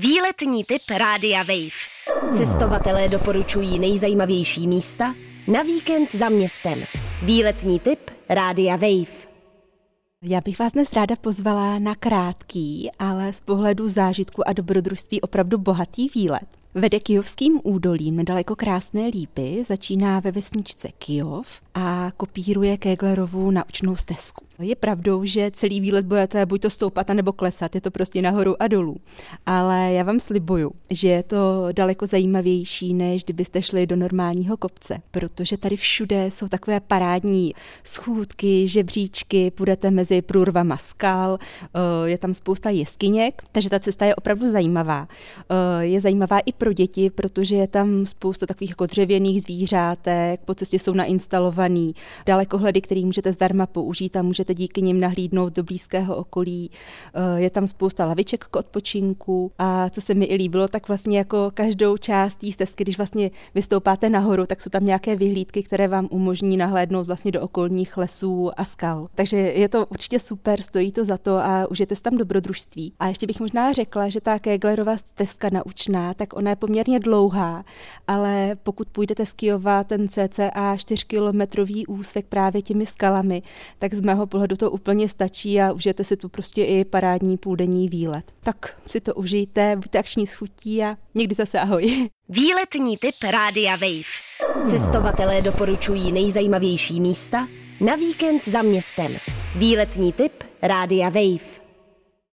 Výletní typ Rádia Wave. Cestovatelé doporučují nejzajímavější místa na víkend za městem. Výletní typ Rádia Wave. Já bych vás dnes ráda pozvala na krátký, ale z pohledu zážitku a dobrodružství opravdu bohatý výlet. Vede Kijovským údolím nedaleko krásné lípy, začíná ve vesničce Kijov a kopíruje Keglerovu naučnou stezku. Je pravdou, že celý výlet budete buď to stoupat, nebo klesat, je to prostě nahoru a dolů. Ale já vám slibuju, že je to daleko zajímavější, než kdybyste šli do normálního kopce, protože tady všude jsou takové parádní schůdky, žebříčky, půjdete mezi průrvama skal, eh, je tam spousta jeskyněk, takže ta cesta je opravdu zajímavá. Eh, je zajímavá i pro děti, protože je tam spousta takových jako dřevěných zvířátek, po cestě jsou nainstalovaný dalekohledy, který můžete zdarma použít a můžete díky nim nahlídnout do blízkého okolí. Eh, je tam spousta laviček k odpočinku a co se mi i líbilo, tak vlastně jako každou část té stezky, když vlastně vystoupáte nahoru, tak jsou tam nějaké vyhlídky, které vám umožní nahlédnout vlastně do okolních lesů a skal. Takže je to určitě super, stojí to za to a užijete tam dobrodružství. A ještě bych možná řekla, že ta Keglerová stezka naučná, tak ona je poměrně dlouhá, ale pokud půjdete z Kijova ten cca 4-kilometrový úsek právě těmi skalami, tak z mého pohledu to úplně stačí a užijete si tu prostě i parádní půldenní výlet. Tak si to užijte, buďte akční schutí a někdy zase ahoj. Výletní typ Rádia Wave. Cestovatelé doporučují nejzajímavější místa na víkend za městem. Výletní typ Rádia Wave.